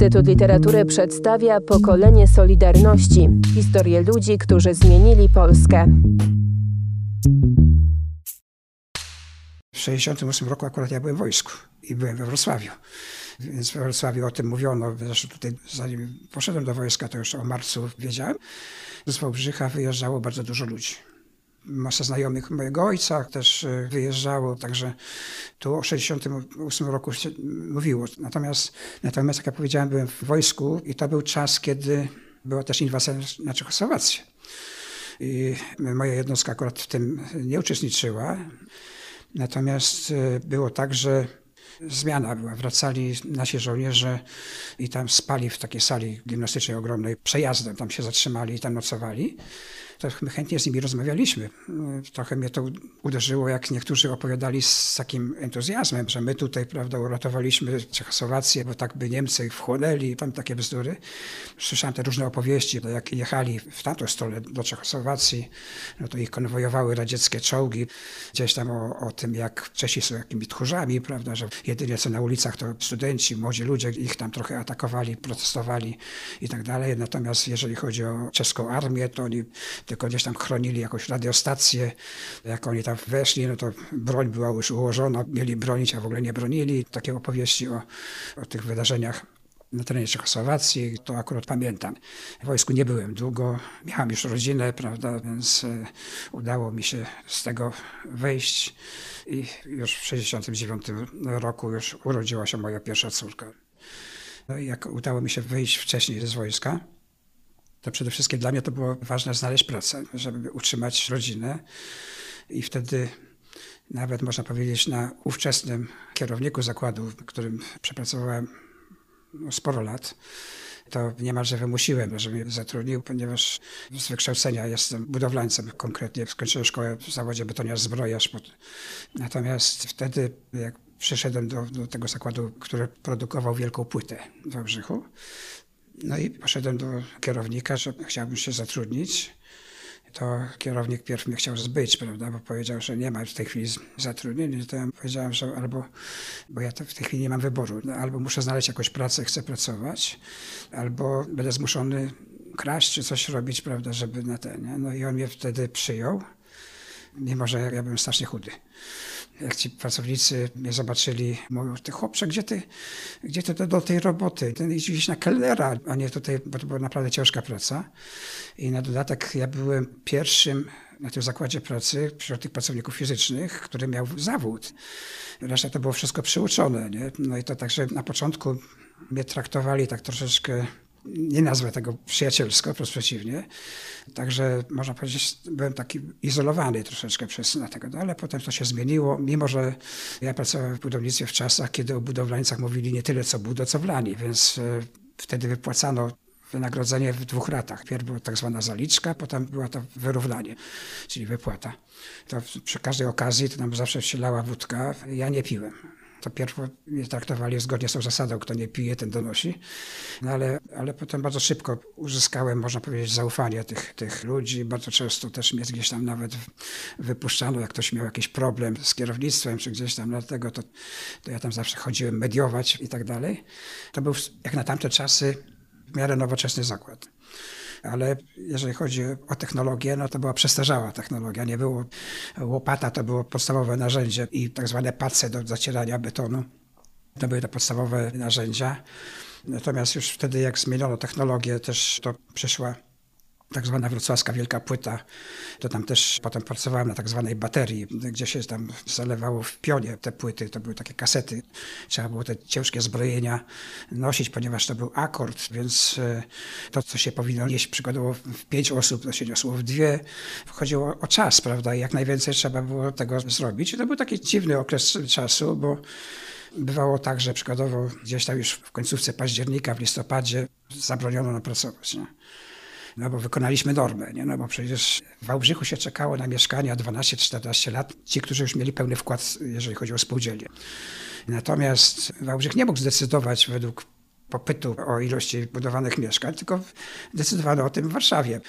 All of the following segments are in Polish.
Instytut Literatury przedstawia pokolenie Solidarności historię ludzi, którzy zmienili Polskę. W 1968 roku akurat ja byłem w wojsku i byłem we Wrocławiu. Więc we Wrocławiu o tym mówiono. Zresztą tutaj, zanim poszedłem do wojska, to już o marcu wiedziałem. Z Wałbrzycha wyjeżdżało bardzo dużo ludzi. Masa znajomych mojego ojca też y, wyjeżdżało, także tu o 68 roku się mówiło. Natomiast, natomiast jak ja powiedziałem, byłem w wojsku i to był czas, kiedy była też inwazja na Czechosłowację. I moja jednostka akurat w tym nie uczestniczyła. Natomiast y, było tak, że zmiana była. Wracali nasi żołnierze i tam spali w takiej sali gimnastycznej ogromnej. Przejazdem tam się zatrzymali i tam nocowali to chętnie z nimi rozmawialiśmy. Trochę mnie to uderzyło, jak niektórzy opowiadali z takim entuzjazmem, że my tutaj, prawda, uratowaliśmy Czechosłowację, bo tak by Niemcy wchłonęli, tam takie bzdury. Słyszałem te różne opowieści, jak jechali w tamtą stronę do Czechosłowacji, no to ich konwojowały radzieckie czołgi, gdzieś tam o, o tym, jak Czesi są jakimi tchórzami, prawda, że jedynie co na ulicach to studenci, młodzi ludzie, ich tam trochę atakowali, protestowali i tak dalej. Natomiast jeżeli chodzi o czeską armię, to oni tylko gdzieś tam chronili jakąś radiostację. Jak oni tam weszli, no to broń była już ułożona, mieli bronić, a w ogóle nie bronili. Takie opowieści o, o tych wydarzeniach na terenie Czechosłowacji, to akurat pamiętam. W wojsku nie byłem długo, miałem już rodzinę, prawda, więc e, udało mi się z tego wejść i już w 1969 roku już urodziła się moja pierwsza córka. No i jak udało mi się wyjść wcześniej z wojska, to przede wszystkim dla mnie to było ważne znaleźć pracę, żeby utrzymać rodzinę. I wtedy nawet można powiedzieć na ówczesnym kierowniku zakładu, w którym przepracowałem sporo lat, to niemalże wymusiłem, żeby mnie zatrudnił, ponieważ z wykształcenia jestem budowlańcem konkretnie. Skończyłem szkołę w zawodzie betoniarz zbrojarz. Natomiast wtedy, jak przyszedłem do, do tego zakładu, który produkował wielką płytę w Wałbrzychu, no i poszedłem do kierownika, że chciałbym się zatrudnić. To kierownik pierw mnie chciał zbyć, prawda, bo powiedział, że nie ma w tej chwili zatrudnienia. To ja powiedziałem, że albo, bo ja w tej chwili nie mam wyboru, no, albo muszę znaleźć jakąś pracę, chcę pracować, albo będę zmuszony kraść czy coś robić, prawda, żeby na ten. Nie? No i on mnie wtedy przyjął, mimo że ja byłem strasznie chudy jak ci pracownicy mnie zobaczyli, mówią, ty chłopcze, gdzie ty, gdzie ty do tej roboty? Ten iść na kelnera, a nie tutaj, bo to była naprawdę ciężka praca. I na dodatek ja byłem pierwszym na tym zakładzie pracy wśród tych pracowników fizycznych, który miał zawód. Reszta to było wszystko przyuczone. Nie? No i to także na początku mnie traktowali tak troszeczkę nie nazwę tego przyjacielsko, wprost przeciwnie. Także można powiedzieć, byłem taki izolowany troszeczkę przez tego, no, ale potem to się zmieniło, mimo że ja pracowałem w budownictwie w czasach, kiedy o budowlańcach mówili nie tyle co budowlani, więc e, wtedy wypłacano wynagrodzenie w dwóch ratach. Pierw była tak zwana zaliczka, potem była to wyrównanie, czyli wypłata. To przy każdej okazji to nam zawsze wsielała wódka. Ja nie piłem to pierwsze mnie traktowali zgodnie z tą zasadą, kto nie pije, ten donosi. No ale, ale potem bardzo szybko uzyskałem, można powiedzieć, zaufanie tych, tych ludzi. Bardzo często też mnie gdzieś tam nawet wypuszczano, jak ktoś miał jakiś problem z kierownictwem, czy gdzieś tam, dlatego to, to ja tam zawsze chodziłem mediować i tak dalej. To był, jak na tamte czasy, w miarę nowoczesny zakład ale jeżeli chodzi o technologię, no to była przestarzała technologia. Nie było łopata, to było podstawowe narzędzie i tak zwane pace do zacierania betonu. To były te podstawowe narzędzia. Natomiast już wtedy, jak zmieniono technologię, też to przyszła tak zwana wrocławska wielka płyta, to tam też potem pracowałem na tak zwanej baterii, gdzie się tam zalewało w pionie te płyty, to były takie kasety. Trzeba było te ciężkie zbrojenia nosić, ponieważ to był akord, więc e, to, co się powinno nieść przykładowo w pięć osób, to się niosło w dwie. Chodziło o czas, prawda, i jak najwięcej trzeba było tego zrobić. To był taki dziwny okres czasu, bo Bywało tak, że przykładowo gdzieś tam już w końcówce października, w listopadzie zabroniono nam pracować. Nie? No bo wykonaliśmy normę, nie? no bo przecież w Wałbrzychu się czekało na mieszkania 12-14 lat, ci, którzy już mieli pełny wkład, jeżeli chodzi o spółdzielnie. Natomiast Wałbrzych nie mógł zdecydować według popytu o ilości budowanych mieszkań, tylko decydowano o tym w Warszawie.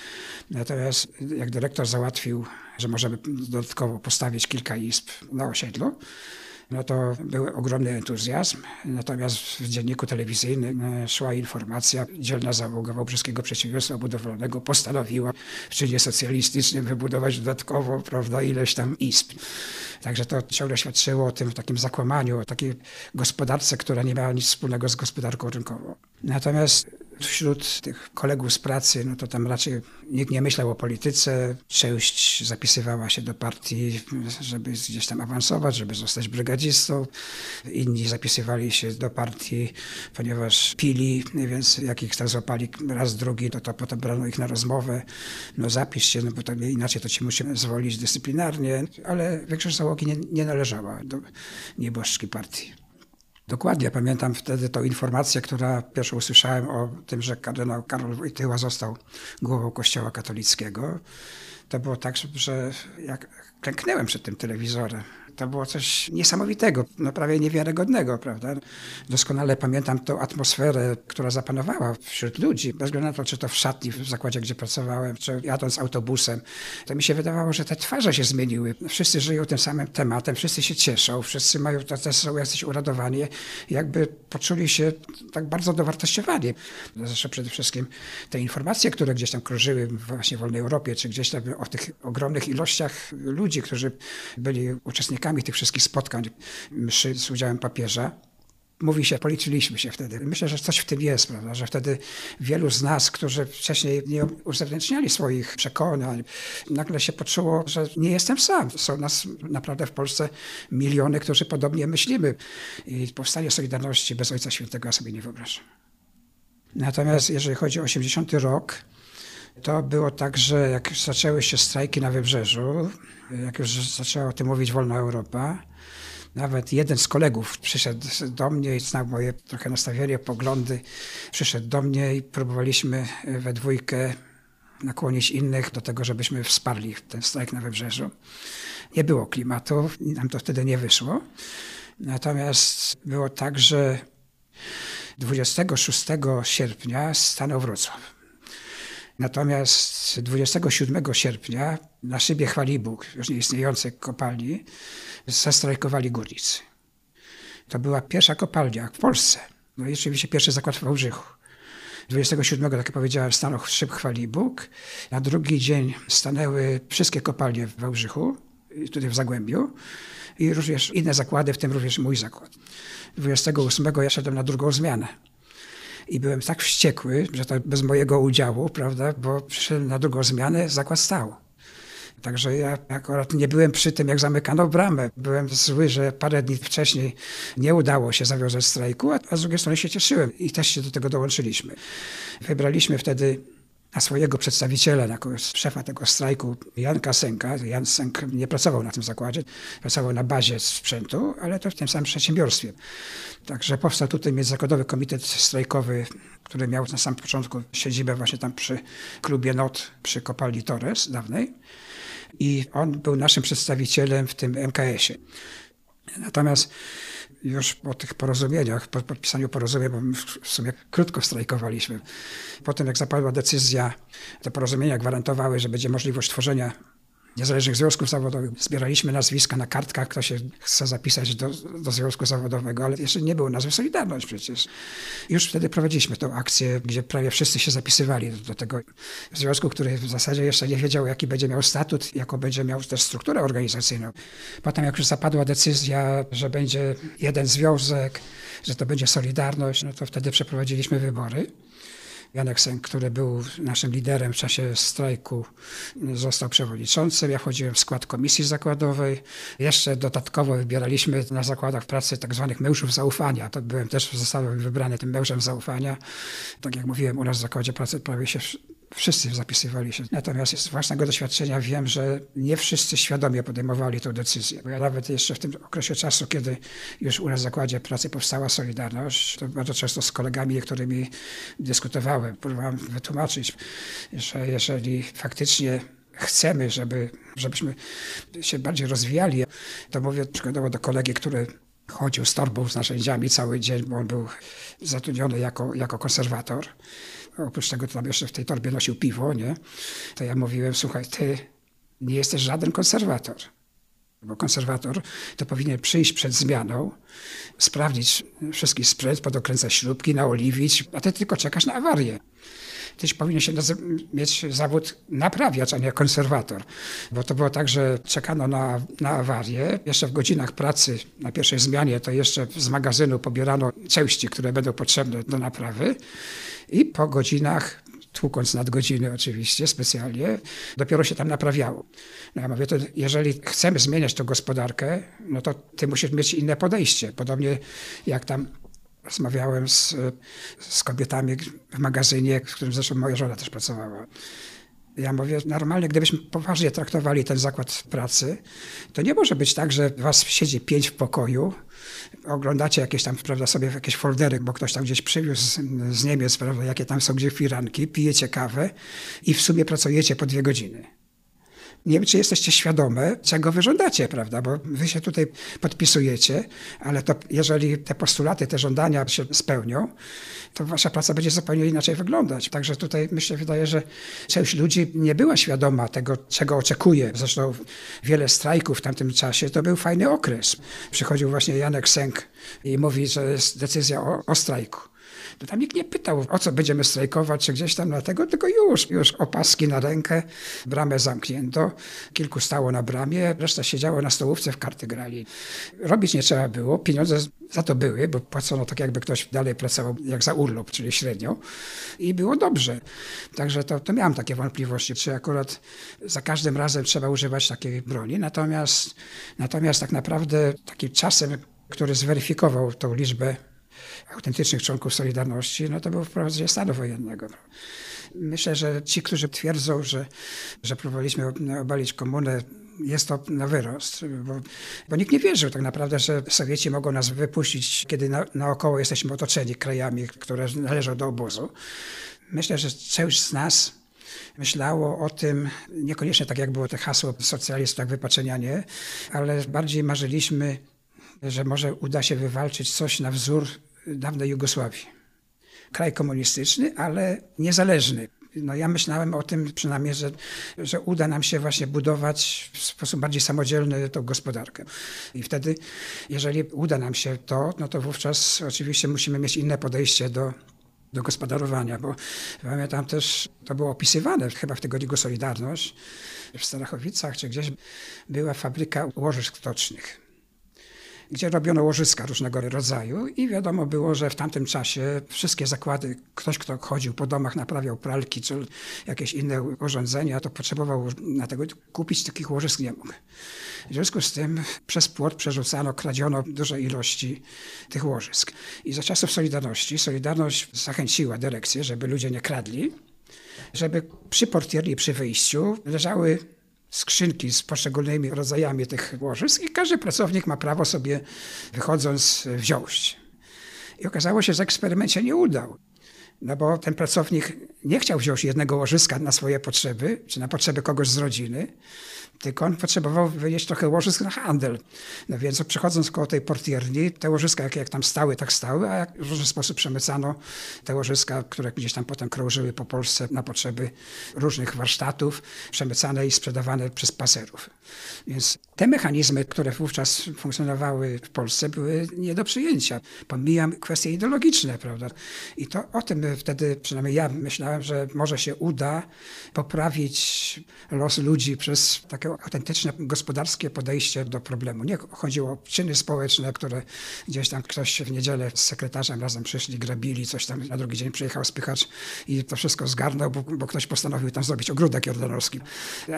Natomiast jak dyrektor załatwił, że możemy dodatkowo postawić kilka izb na osiedlu, no to był ogromny entuzjazm. Natomiast w dzienniku telewizyjnym e, szła informacja, dzielna załoga Wałbrzyskiego Przedsiębiorstwa Budowlanego postanowiła w czynie socjalistycznym wybudować dodatkowo, prawda, ileś tam izb. Także to ciągle świadczyło o tym takim zakłamaniu, o takiej gospodarce, która nie miała nic wspólnego z gospodarką rynkową. Natomiast wśród tych kolegów z pracy, no to tam raczej nikt nie myślał o polityce. Część zapisywała się do partii, żeby gdzieś tam awansować, żeby zostać brygadzistą. Inni zapisywali się do partii, ponieważ pili, więc jak ich tam złapali raz, drugi, to, to potem brano ich na rozmowę. No zapisz się, no bo to inaczej to ci musimy zwolić dyscyplinarnie. Ale większość załogi nie, nie należała do nieboszczki partii. Dokładnie pamiętam wtedy tą informację, która pierwszą usłyszałem o tym, że kardynał Karol Wojtyła został głową Kościoła katolickiego. To było tak, że jak klęknęłem przed tym telewizorem. To było coś niesamowitego, no prawie niewiarygodnego, prawda? Doskonale pamiętam tą atmosferę, która zapanowała wśród ludzi, bez względu na to, czy to w szatni, w zakładzie, gdzie pracowałem, czy jadąc autobusem. To mi się wydawało, że te twarze się zmieniły. Wszyscy żyją tym samym tematem, wszyscy się cieszą, wszyscy mają, też są jacyś uradowani, jakby poczuli się tak bardzo dowartościowani. Zresztą przede wszystkim te informacje, które gdzieś tam krążyły właśnie w wolnej Europie, czy gdzieś tam o tych ogromnych ilościach ludzi, którzy byli uczestnikami tych wszystkich spotkań, mszy z udziałem papieża. Mówi się, policzyliśmy się wtedy. Myślę, że coś w tym jest, prawda? że wtedy wielu z nas, którzy wcześniej nie uzewnętrzniali swoich przekonań, nagle się poczuło, że nie jestem sam. Są nas naprawdę w Polsce miliony, którzy podobnie myślimy. I powstanie Solidarności bez Ojca Świętego ja sobie nie wyobrażam. Natomiast jeżeli chodzi o 80 rok, to było tak, że jak zaczęły się strajki na Wybrzeżu, jak już zaczęła o tym mówić Wolna Europa, nawet jeden z kolegów przyszedł do mnie i znał moje trochę nastawienie, poglądy. Przyszedł do mnie i próbowaliśmy we dwójkę nakłonić innych do tego, żebyśmy wsparli ten strajk na Wybrzeżu. Nie było klimatu, nam to wtedy nie wyszło. Natomiast było tak, że 26 sierpnia stanął Wrocław. Natomiast 27 sierpnia na szybie Chwalibóg, już nieistniejącej kopalni, zastrajkowali górnicy. To była pierwsza kopalnia w Polsce. No i oczywiście pierwszy zakład w Wałbrzychu. 27, tak jak powiedziałem, stanął szyb Chwalibóg. Na drugi dzień stanęły wszystkie kopalnie w Wałbrzychu, tutaj w Zagłębiu i również inne zakłady, w tym również mój zakład. 28 ja szedłem na drugą zmianę. I byłem tak wściekły, że to bez mojego udziału, prawda, bo przyszedłem na drugą zmianę, zakład stał. Także ja akurat nie byłem przy tym, jak zamykano bramę. Byłem zły, że parę dni wcześniej nie udało się zawiązać strajku, a z drugiej strony się cieszyłem i też się do tego dołączyliśmy. Wybraliśmy wtedy na swojego przedstawiciela, szefa tego strajku, Janka Senka. Jan Senk nie pracował na tym zakładzie, pracował na bazie sprzętu, ale to w tym samym przedsiębiorstwie. Także powstał tutaj Międzyzakładowy Komitet Strajkowy, który miał na samym początku siedzibę właśnie tam przy klubie NOT, przy kopalni Torres dawnej. I on był naszym przedstawicielem w tym MKS-ie. Natomiast już po tych porozumieniach, po podpisaniu porozumień, bo w sumie krótko strajkowaliśmy. Potem jak zapadła decyzja, te porozumienia gwarantowały, że będzie możliwość tworzenia niezależnych związków zawodowych. Zbieraliśmy nazwiska na kartkach, kto się chce zapisać do, do związku zawodowego, ale jeszcze nie było nazwy Solidarność przecież. Już wtedy prowadziliśmy tą akcję, gdzie prawie wszyscy się zapisywali do tego związku, który w zasadzie jeszcze nie wiedział, jaki będzie miał statut, jaką będzie miał też strukturę organizacyjną. Potem jak już zapadła decyzja, że będzie jeden związek, że to będzie Solidarność, no to wtedy przeprowadziliśmy wybory. Janek Sęk, który był naszym liderem w czasie strajku, został przewodniczącym. Ja wchodziłem w skład komisji zakładowej. Jeszcze dodatkowo wybieraliśmy na zakładach pracy tak zwanych mężów zaufania. To byłem też, zostałem wybrany tym mężem zaufania. Tak jak mówiłem, u nas w zakładzie pracy prawie się wszyscy zapisywali się. Natomiast z własnego doświadczenia wiem, że nie wszyscy świadomie podejmowali tę decyzję. Bo ja nawet jeszcze w tym okresie czasu, kiedy już u nas w zakładzie pracy powstała Solidarność, to bardzo często z kolegami, którymi dyskutowałem, próbowałem wytłumaczyć, że jeżeli faktycznie chcemy, żeby, żebyśmy się bardziej rozwijali, to mówię przykładowo do kolegi, który chodził z torbą z narzędziami cały dzień, bo on był zatrudniony jako, jako konserwator oprócz tego tam jeszcze w tej torbie nosił piwo, nie? To ja mówiłem, słuchaj, ty nie jesteś żaden konserwator. Bo konserwator to powinien przyjść przed zmianą, sprawdzić wszystki sprzęt, podokręcać śrubki, naoliwić, a ty tylko czekasz na awarię. Tyś powinien się mieć zawód naprawiacz, a nie konserwator. Bo to było tak, że czekano na, na awarię. Jeszcze w godzinach pracy na pierwszej zmianie to jeszcze z magazynu pobierano części, które będą potrzebne do naprawy. I po godzinach tłukąc nadgodziny oczywiście specjalnie, dopiero się tam naprawiało. No ja mówię, to jeżeli chcemy zmieniać tę gospodarkę, no to ty musisz mieć inne podejście. Podobnie jak tam rozmawiałem z, z kobietami w magazynie, w którym zresztą moja żona też pracowała. Ja mówię, normalnie gdybyśmy poważnie traktowali ten zakład pracy, to nie może być tak, że was siedzi pięć w pokoju, oglądacie jakieś tam, prawda, sobie jakieś foldery, bo ktoś tam gdzieś przywiózł z, Niemiec, prawda, jakie tam są gdzie firanki, pijecie kawę i w sumie pracujecie po dwie godziny. Nie wiem, czy jesteście świadome, czego wy żądacie, prawda? Bo wy się tutaj podpisujecie, ale to jeżeli te postulaty, te żądania się spełnią, to wasza praca będzie zupełnie inaczej wyglądać. Także tutaj myślę, wydaje, że część ludzi nie była świadoma tego, czego oczekuje. Zresztą wiele strajków w tamtym czasie to był fajny okres. Przychodził właśnie Janek Sęk i mówi, że jest decyzja o, o strajku to tam nikt nie pytał, o co będziemy strajkować, czy gdzieś tam dlatego, tylko już, już opaski na rękę, bramę zamknięto, kilku stało na bramie, reszta siedziało na stołówce, w karty grali. Robić nie trzeba było, pieniądze za to były, bo płacono tak, jakby ktoś dalej pracował jak za urlop, czyli średnio i było dobrze. Także to, to miałem takie wątpliwości, czy akurat za każdym razem trzeba używać takiej broni, natomiast, natomiast tak naprawdę takim czasem, który zweryfikował tą liczbę autentycznych członków Solidarności, no to było wprowadzenie stanu wojennego. Myślę, że ci, którzy twierdzą, że, że próbowaliśmy obalić komunę, jest to na wyrost, bo, bo, nikt nie wierzył tak naprawdę, że Sowieci mogą nas wypuścić, kiedy na, naokoło jesteśmy otoczeni krajami, które należą do obozu. Myślę, że część z nas myślało o tym, niekoniecznie tak jak było to hasło socjalistów, tak wypaczenia nie, ale bardziej marzyliśmy, że może uda się wywalczyć coś na wzór dawnej Jugosławii. Kraj komunistyczny, ale niezależny. No ja myślałem o tym przynajmniej, że, że uda nam się właśnie budować w sposób bardziej samodzielny tą gospodarkę. I wtedy, jeżeli uda nam się to, no to wówczas oczywiście musimy mieć inne podejście do, do gospodarowania, bo pamiętam też, to było opisywane chyba w tygodniku Solidarność, w Starachowicach czy gdzieś była fabryka łożysk tocznych gdzie robiono łożyska różnego rodzaju i wiadomo było, że w tamtym czasie wszystkie zakłady, ktoś kto chodził po domach, naprawiał pralki czy jakieś inne urządzenia, to potrzebował na tego kupić takich łożysk nie mógł. W związku z tym przez płot przerzucano, kradziono duże ilości tych łożysk. I za czasów Solidarności Solidarność zachęciła dyrekcję, żeby ludzie nie kradli, żeby przy portierni, przy wyjściu leżały skrzynki z poszczególnymi rodzajami tych łożysk i każdy pracownik ma prawo sobie wychodząc wziąć. I okazało się, że eksperyment się nie udał. No bo ten pracownik nie chciał wziąć jednego łożyska na swoje potrzeby, czy na potrzeby kogoś z rodziny, tylko on potrzebował wynieść trochę łożysk na handel. No więc przechodząc koło tej portierni, te łożyska jak, jak tam stały, tak stały, a w różny sposób przemycano te łożyska, które gdzieś tam potem krążyły po Polsce na potrzeby różnych warsztatów, przemycane i sprzedawane przez paserów. Więc te mechanizmy, które wówczas funkcjonowały w Polsce, były nie do przyjęcia. Pomijam kwestie ideologiczne, prawda? I to o tym wtedy, przynajmniej ja myślałem, że może się uda poprawić los ludzi przez takie autentyczne gospodarskie podejście do problemu. Nie chodziło o czyny społeczne, które gdzieś tam ktoś w niedzielę z sekretarzem razem przyszli, grabili, coś tam na drugi dzień przyjechał spychacz i to wszystko zgarnął, bo, bo ktoś postanowił tam zrobić ogródek jordanowski.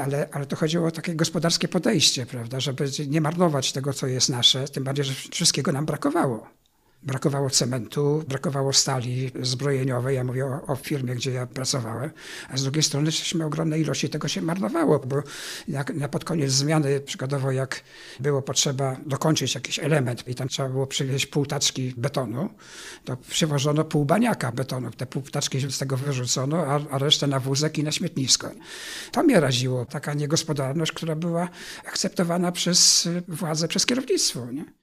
Ale, ale to chodziło o takie gospodarskie podejście, prawda, żeby nie marnować tego, co jest nasze, tym bardziej, że wszystkiego nam brakowało. Brakowało cementu, brakowało stali zbrojeniowej. Ja mówię o, o, firmie, gdzie ja pracowałem. A z drugiej strony żeśmy ogromne ilości tego się marnowało, bo jak, na pod koniec zmiany, przykładowo jak było potrzeba dokończyć jakiś element i tam trzeba było przywieźć pół taczki betonu, to przywożono pół baniaka betonu. Te pół taczki z tego wyrzucono, a, a resztę na wózek i na śmietnisko. To mnie raziło, taka niegospodarność, która była akceptowana przez władze, przez kierownictwo. Nie?